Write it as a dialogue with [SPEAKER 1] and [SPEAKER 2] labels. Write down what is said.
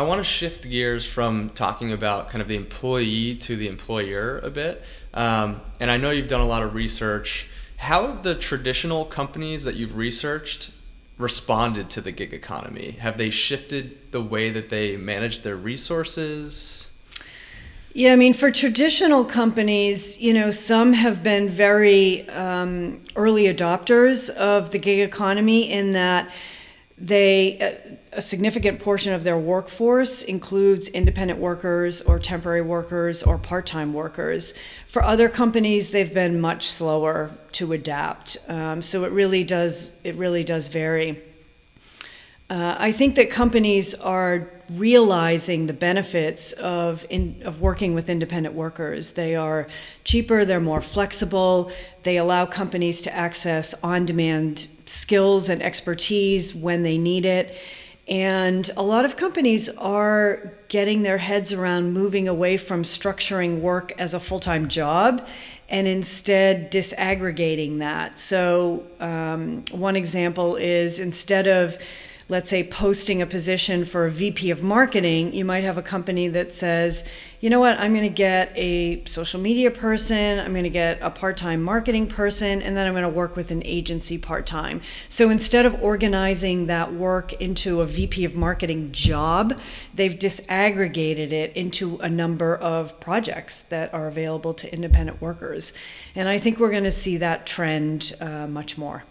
[SPEAKER 1] I want to shift gears from talking about kind of the employee to the employer a bit. Um, and I know you've done a lot of research. How have the traditional companies that you've researched responded to the gig economy? Have they shifted the way that they manage their resources?
[SPEAKER 2] Yeah, I mean, for traditional companies, you know, some have been very um, early adopters of the gig economy in that they a significant portion of their workforce includes independent workers or temporary workers or part-time workers. For other companies, they've been much slower to adapt. Um, so it really does it really does vary. Uh, I think that companies are realizing the benefits of in, of working with independent workers. They are cheaper, they're more flexible, they allow companies to access on-demand skills and expertise when they need it. And a lot of companies are getting their heads around moving away from structuring work as a full time job and instead disaggregating that. So, um, one example is instead of let's say posting a position for a VP of marketing, you might have a company that says, you know what, I'm going to get a social media person, I'm going to get a part time marketing person, and then I'm going to work with an agency part time. So instead of organizing that work into a VP of marketing job, they've disaggregated it into a number of projects that are available to independent workers. And I think we're going to see that trend uh, much more.